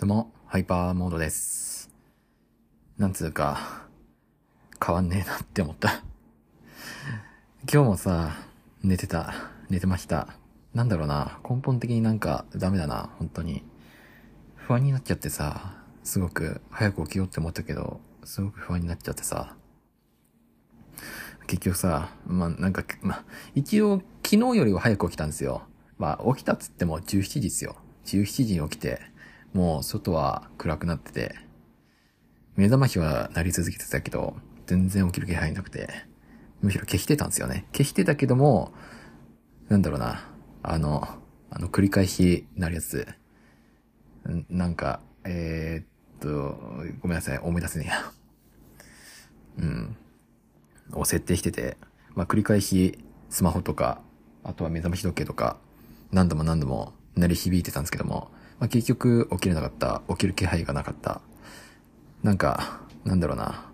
どうも、ハイパーモードです。なんつうか、変わんねえなって思った。今日もさ、寝てた。寝てました。なんだろうな、根本的になんかダメだな、本当に。不安になっちゃってさ、すごく早く起きようって思ったけど、すごく不安になっちゃってさ。結局さ、ま、なんか、ま、一応昨日よりは早く起きたんですよ。まあ、起きたっつっても17時ですよ。17時に起きて、もう外は暗くなってて、目覚ましは鳴り続けてたけど、全然起きる気配なくて、むしろ消してたんですよね。消してたけども、なんだろうな、あの、あの繰り返しなるやつ、なんか、えー、っと、ごめんなさい、思い出せねえや。うん。を設定してて、まあ、繰り返しスマホとか、あとは目覚まし時計とか、何度も何度も鳴り響いてたんですけども、まあ、結局起きれなかった、起きる気配がなかった。なんか、なんだろうな。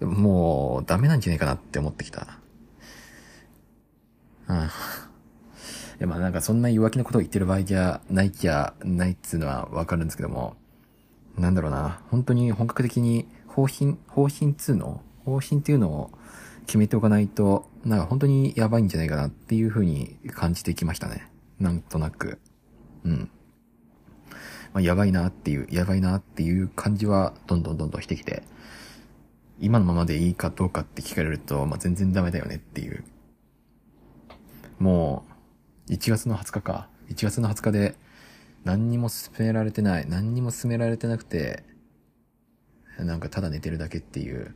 もう、ダメなんじゃないかなって思ってきた。うん。いや、まあなんかそんな弱気なことを言ってる場合じゃないきゃないっつうのはわかるんですけども、なんだろうな。本当に本格的に方針、方針っつうの？方針っていうのを決めておかないと、なんか本当にやばいんじゃないかなっていう風に感じてきましたね。なんとなく。うん。まあ、やばいなっていう、やばいなっていう感じはどんどんどんどんしてきて、今のままでいいかどうかって聞かれると、まあ、全然ダメだよねっていう。もう、1月の20日か。1月の20日で、何にも進められてない。何にも進められてなくて、なんかただ寝てるだけっていう。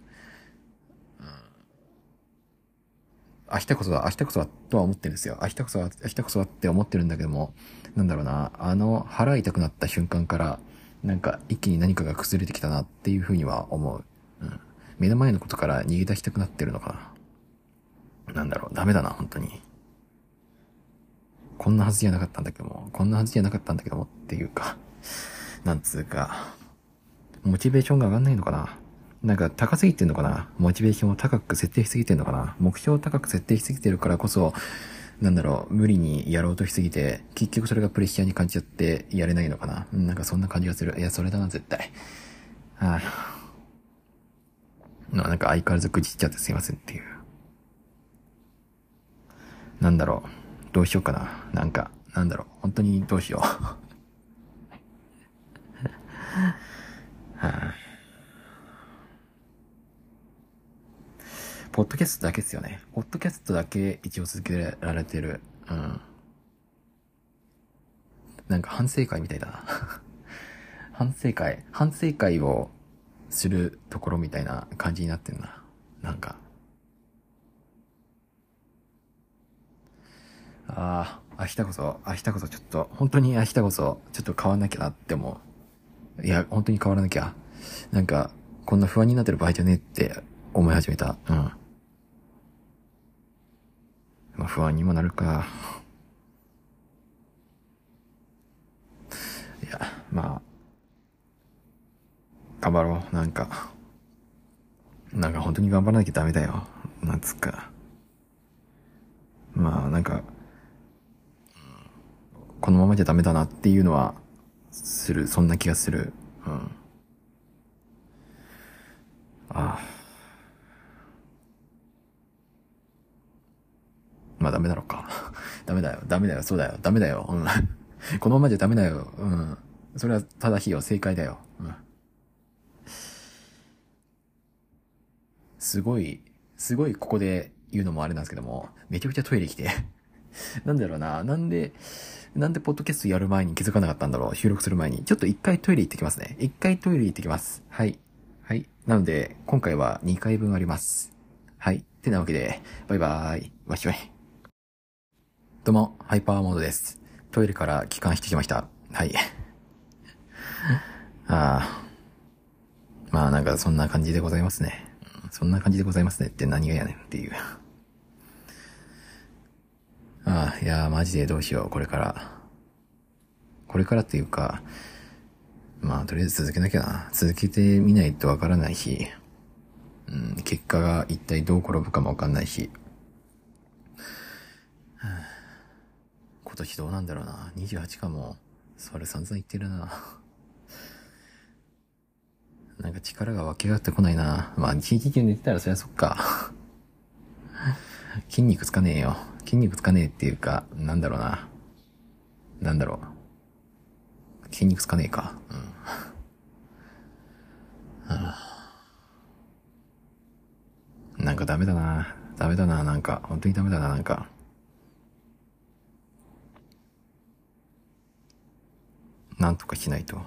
明日こそは、明日こそはとは思ってるんですよ。明日こそは、明日こそはって思ってるんだけども、なんだろうな、あの腹痛くなった瞬間から、なんか一気に何かが崩れてきたなっていうふうには思う。うん。目の前のことから逃げ出したくなってるのかな。なんだろう、ダメだな、本当に。こんなはずじゃなかったんだけども、こんなはずじゃなかったんだけどもっていうか、なんつうか、モチベーションが上がんないのかな。なんか高すぎてんのかな？モチベーションを高く設定しすぎてんのかな？目標を高く設定しすぎてるからこそ、なんだろう、無理にやろうとしすぎて、結局それがプレッシャーに感じちゃってやれないのかな？なんかそんな感じがする。いや、それだな、絶対。あ、ななんか相変わらず愚痴っちゃってすいませんっていう。なんだろう、どうしようかな。なんか、なんだろう、本当にどうしよう。は あポッドキャストだけですよね。ポッドキャストだけ一応続けられてる。うん。なんか反省会みたいだな。反省会反省会をするところみたいな感じになってんな。なんか。ああ、明日こそ、明日こそちょっと、本当に明日こそ、ちょっと変わんなきゃなって思う。いや、本当に変わらなきゃ。なんか、こんな不安になってる場合じゃねえって思い始めた。うん。あ不安にもなるか。いや、まあ、頑張ろう。なんか、なんか本当に頑張らなきゃダメだよ。なんつうか。まあ、なんか、このままじゃダメだなっていうのは、する、そんな気がする。うん。ああ。まあダメだろうか。ダメだよ。ダメだよ。そうだよ。ダメだよ。うん。このままじゃダメだよ。うん。それは正しいよ。正解だよ。うん。すごい、すごいここで言うのもあれなんですけども、めちゃくちゃトイレ来て。なんだろうな。なんで、なんでポッドキャストやる前に気づかなかったんだろう。収録する前に。ちょっと一回トイレ行ってきますね。一回トイレ行ってきます。はい。はい。なので、今回は2回分あります。はい。ってなわけで、バイバーイ。わしわい。どうも、ハイパーモードです。トイレから帰還してきました。はい。ああ。まあなんかそんな感じでございますね。そんな感じでございますねって何がやねんっていう。ああ、いやーマジでどうしよう、これから。これからっていうか、まあとりあえず続けなきゃな。続けてみないとわからないし、うん、結果が一体どう転ぶかもわかんないし。今年どうなんだろうな。28かも。それ散々言ってるな。なんか力が湧き上がってこないな。まあ、一日中寝てたらそりゃそっか。筋肉つかねえよ。筋肉つかねえっていうか、なんだろうな。なんだろう。筋肉つかねえか。うん、なんかダメだな。ダメだな、なんか。本当にダメだな、なんか。なんとかしないと。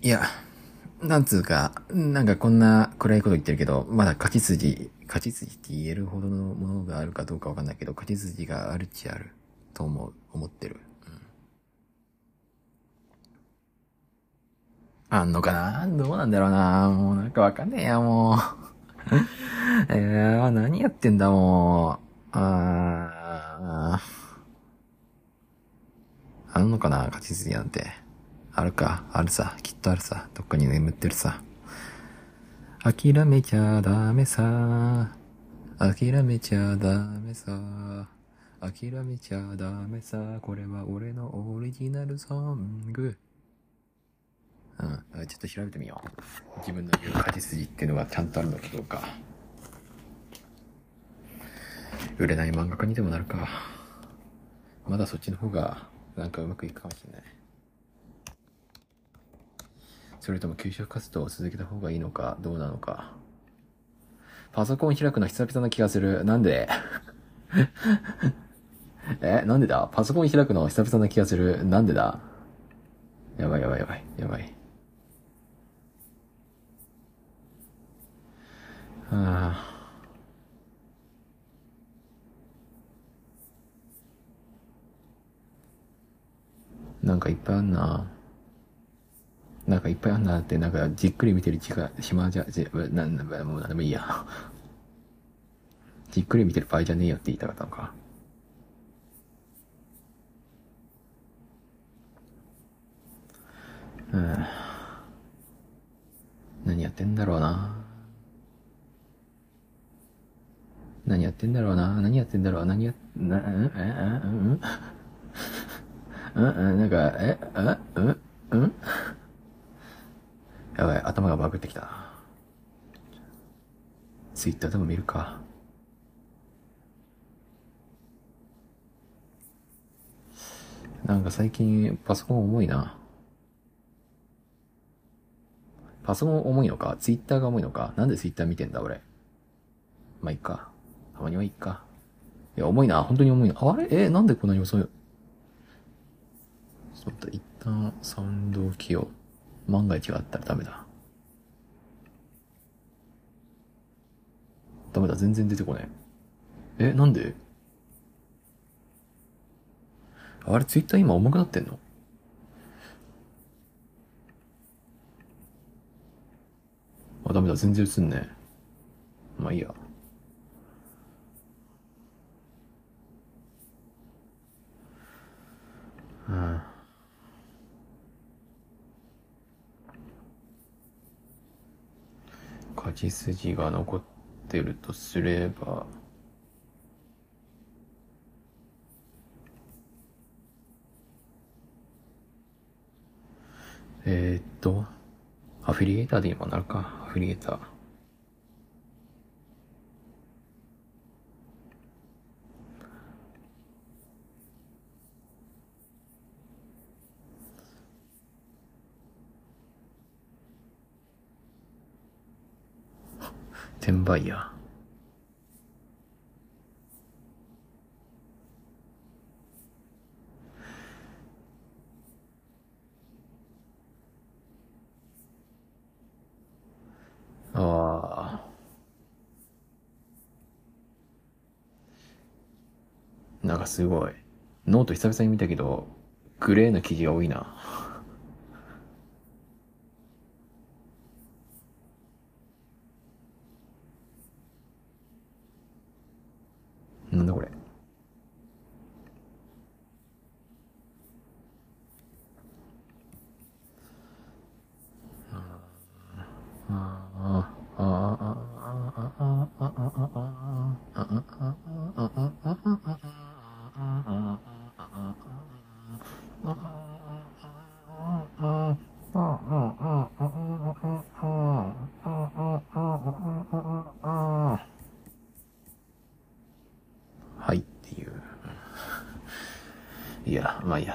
いや、なんつうか、なんかこんな暗いこと言ってるけど、まだ勝ち筋、勝ち筋って言えるほどのものがあるかどうかわかんないけど、勝ち筋があるっちゃある、と思う、思ってる。うん、あんのかな？どうなんだろうな？もうなんかわかんねえや、もう。えー、何やってんだ、もう。あー。あんのかな勝ち筋なんて。あるか、あるさ、きっとあるさ、どっかに眠ってるさ。諦めちゃダメさ。諦めちゃダメさ。諦めちゃダメさ。これは俺のオリジナルソング。うん。ちょっと調べてみよう。自分の言う勝ち筋っていうのがちゃんとあるのかどうか。売れない漫画家にでもなるか。まだそっちの方が、なんかうまくいくかもしれない。それとも給食活動を続けた方がいいのか、どうなのか。パソコン開くの久々な気がする。なんで？え、なんでだ？パソコン開くの久々な気がする。なんでだ？やばいやばいやばい。やばい。はあ。かいっぱいあんな。なんかいっぱいあんなって、なんかじっくり見てる時間、暇じゃ、じな、な、もうなんでもいいや。じっくり見てる場合じゃねえよって言いたかったのか。うん。何やってんだろうな。何やってんだろうな。何やってんだろう。何や、な、うん、え、うん、うん、うん、なんか、え、うん、うん、うん？やばい、頭がバグってきた。ツイッターでも見るか。なんか最近パソコン重いな。パソコン重いのか？ツイッターが重いのか？なんでツイッター見てんだ俺？まあ、いっか。たまにはいっか。いや、重いな。本当に重いな。あれ？え、なんでこんなに遅い？ちょっと、一旦サウンドを消よう。万が一があったらダメだ。ダメだ、全然出てこない。え、なんで？あれ、ツイッター今重くなってんの？あ、ダメだ、全然映んねえまあいいや。勝ち筋が残ってるとすれば、えー、っと、アフィリエーターで今なるか、アフィリエーター。ああ。なんかすごい。ノート久々に見たけど、グレーの記事が多いな。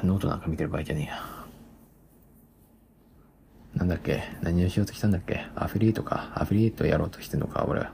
ノートなんか見てる場合じゃねえや。なんだっけ？何をしようとしたんだっけ？アフィリエイトか。アフィリエイトやろうとしてんのか、俺は。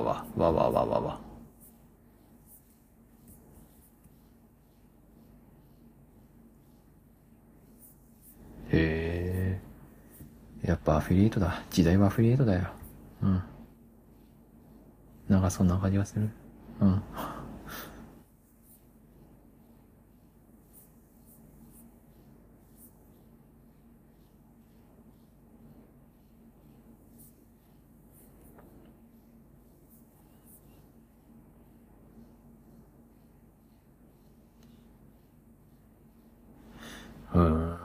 わわわわわ。わわへえ。やっぱアフィリエイトだ。時代はアフィリエイトだよ。うん。なんかそんな感じがする。うん。うん。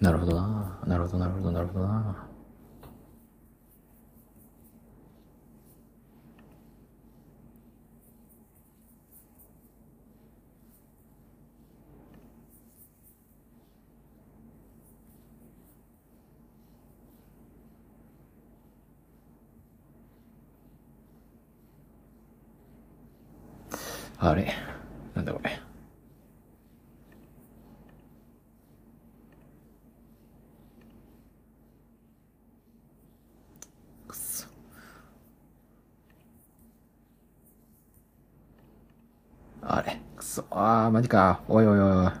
なるほどな。なるほど、なるほど、なるほどな。あれなんだこれ。あれくそ。ああ、マジか。おいおいおいおい。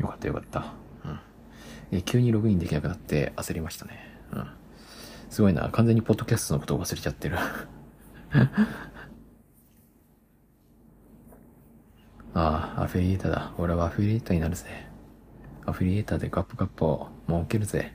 よかったよかった。うん。え、急にログインできなくなって焦りましたね。うん。すごいな。完全にポッドキャストのことを忘れちゃってる。ああ、アフィリエーターだ。俺はアフィリエーターになるぜ。アフィリエーターでガップガップを儲けるぜ。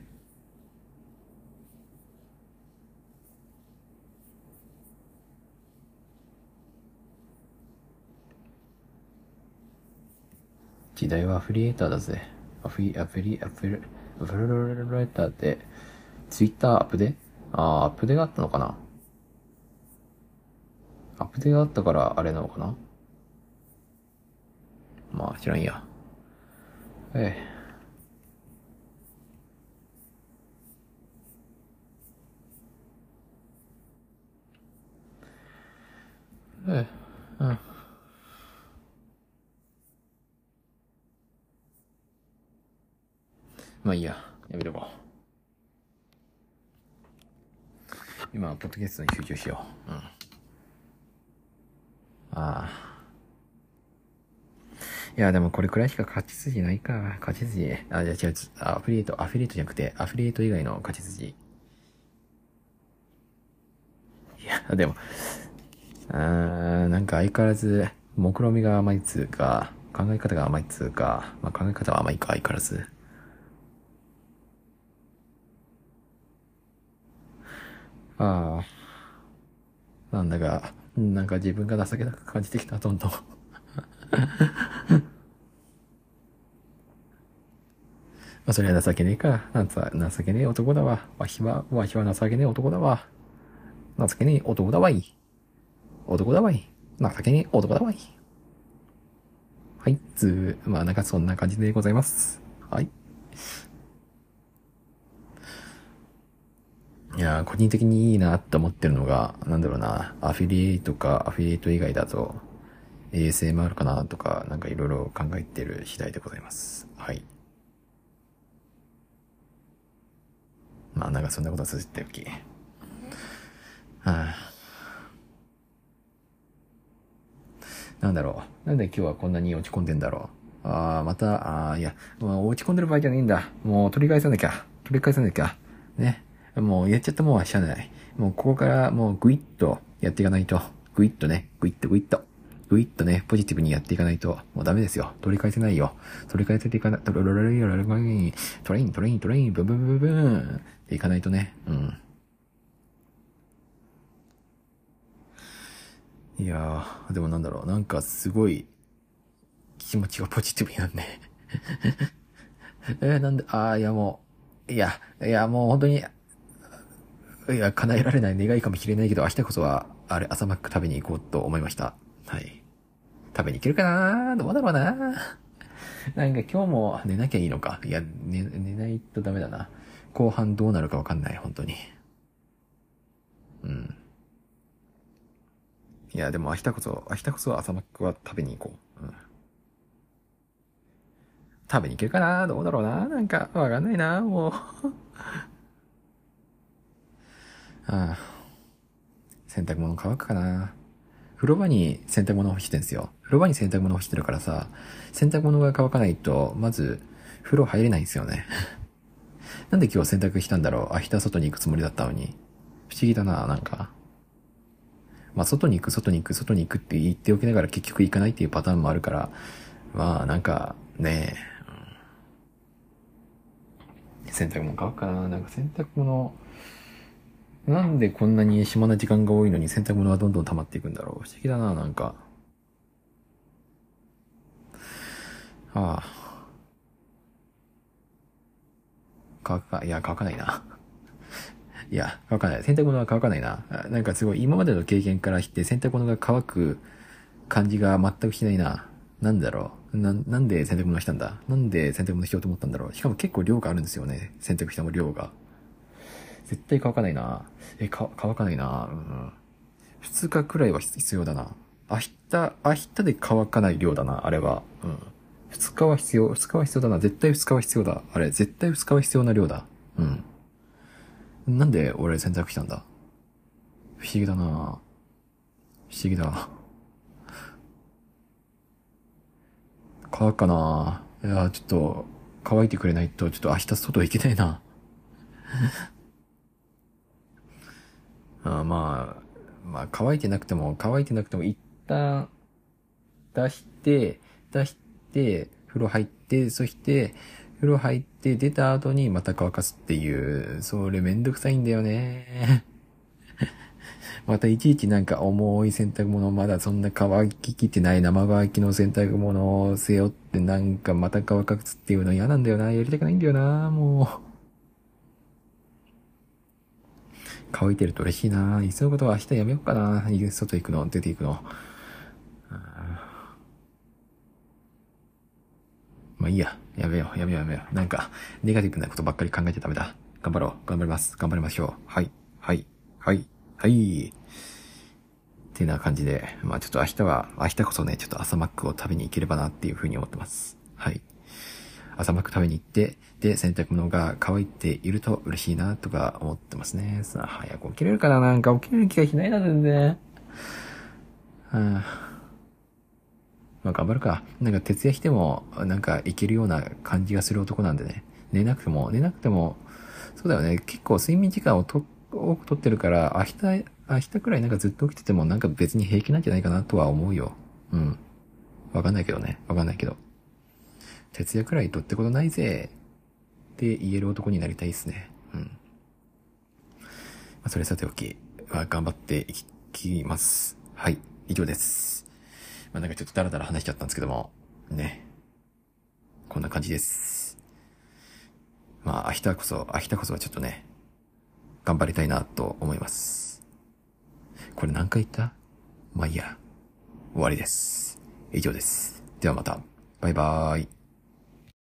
時代はアフィリエーターだぜ。アフィ、アフィリ、アフィリ、アフィリエーターって、ツイッターアップデああ、アップデがあったのかなアップデがあったからあれなのかなまあ、知らんや。ええ。ええ。まあいいや。やめとこう。今ポッドキャストに集中しよう。うん。ああ。いや、でもこれくらいしか勝ち筋ないか。勝ち筋。あ、じゃあ違う、アフィリエイト、アフィリエイトじゃなくて、アフィリエイト以外の勝ち筋。いや、でも、あーんなんか相変わらず、目論みが甘いっつうか、考え方が甘いっつうか、まあ考え方は甘いか、相変わらず。ああ。なんだか、なんか自分が情けなく感じてきた、どんどん。まあ、それは情けねえか。なんつ情けねえ男だわ。わしは、わしは情けねえ男だわ。情けねえ男だわい。男だわい。情けねえ男だわい。はい、つー、まあなんかそんな感じでございます。はい。いや個人的にいいなって思ってるのが、なんだろうな、アフィリエイトかアフィリエイト以外だと ASMR かなとか、なんかいろいろ考えてる次第でございます。はい。まあ、なんかそんなことは続いておき。はあ、なんだろう。なんで今日はこんなに落ち込んでんだろう。ああ、また、ああ、いや、落ち込んでる場合じゃないんだ。もう取り返さなきゃ。取り返さなきゃ。ね。もうやっちゃったもんはしゃあない。もうここからもうグイッとやっていかないと。グイッとね、グイッとグイッと。グイッとね、ポジティブにやっていかないと、もうダメですよ。取り返せないよ。取り返せていかない、トロロロロロロロトレイン、トレイン、トレイン、トレイン、ブブブブブーンっていかないとね。うん。いやー、でもなんだろう。なんかすごい、気持ちがポジティブになんね。えー、なんで、あー、いやもう、いや、いやもう本当に、いや、叶えられない願いかもしれないけど、明日こそは、あれ、朝マック食べに行こうと思いました。はい。食べに行けるかなどうだろうななんか今日も寝なきゃいいのか。いや、寝、寝ないとダメだな。後半どうなるかわかんない、本当に。うん。いや、でも明日こそ、明日こそ朝マックは食べに行こう。うん。食べに行けるかなどうだろうななんか、わかんないなもうああ。洗濯物乾くかな風呂場に洗濯物干してんすよ。風呂場に洗濯物干してるからさ、洗濯物が乾かないと、まず、風呂入れないんですよね。なんで今日洗濯したんだろう明日外に行くつもりだったのに。不思議だな、なんか。まあ、外に行く、外に行く、外に行くって言っておきながら結局行かないっていうパターンもあるから、まあ、なんか、ねえ、洗濯物乾くかななんか洗濯物、なんでこんなに暇な時間が多いのに洗濯物はどんどん溜まっていくんだろう。不思議だな、なんか。ああ。乾か、いや、乾かないな。いや、乾かない。洗濯物は乾かないな。なんかすごい、今までの経験からして洗濯物が乾く感じが全くしないな。なんだろう。な、なんで洗濯物したんだなんで洗濯物しようと思ったんだろう。しかも結構量があるんですよね。洗濯したも量が。絶対乾かないな。え、か、乾かないな。うん。二日くらいは必要だな。明日、明日で乾かない量だな、あれは。うん。二日は必要、二日は必要だな。絶対二日は必要だ。あれ、絶対二日は必要な量だ。うん。なんで俺洗濯したんだ？不思議だな不思議だ。乾くかないや、ちょっと、乾いてくれないと、ちょっと明日外行けないな。あまあ、まあ乾いてなくても、乾いてなくても一旦出して、出して、風呂入って、そして、風呂入って出た後にまた乾かすっていう、それめんどくさいんだよね。またいちいちなんか重い洗濯物、まだそんな乾ききってない生乾きの洗濯物を背負ってなんかまた乾かすっていうの嫌なんだよな。やりたくないんだよな、もう。乾いてると嬉しいな。いっそのことは明日やめようかな。外行くの、出て行くの。まあいいや。やめよう、やめよう、やめよう。なんか、ネガティブなことばっかり考えちゃダメだ。頑張ろう。頑張ります。頑張りましょう。はい。はい。はい。はい。ってな感じで、まあちょっと明日は、明日こそね、ちょっと朝マックを食べに行ければなっていうふうに思ってます。はい。朝マック食べに行って、で、洗濯物が乾いていると嬉しいな、とか思ってますね。さあ、早く起きれるかななんか起きれる気がしないな、全然。はあ、まあ、頑張るか。なんか徹夜しても、なんかいけるような感じがする男なんでね。寝なくても、寝なくても、そうだよね。結構睡眠時間をと多くとってるから、明日、明日くらいなんかずっと起きててもなんか別に平気なんじゃないかなとは思うよ。うん。わかんないけどね。わかんないけど。徹夜くらいとってことないぜ。って言える男になりたいっすね。うん。まあ、それさておき、まあ、頑張っていきます。はい。以上です。まあ、なんかちょっとダラダラ話しちゃったんですけども、ね。こんな感じです。まあ、明日こそ、明日こそはちょっとね、頑張りたいなと思います。これ何回言ったまあいいや。終わりです。以上です。ではまた。バイバーイ。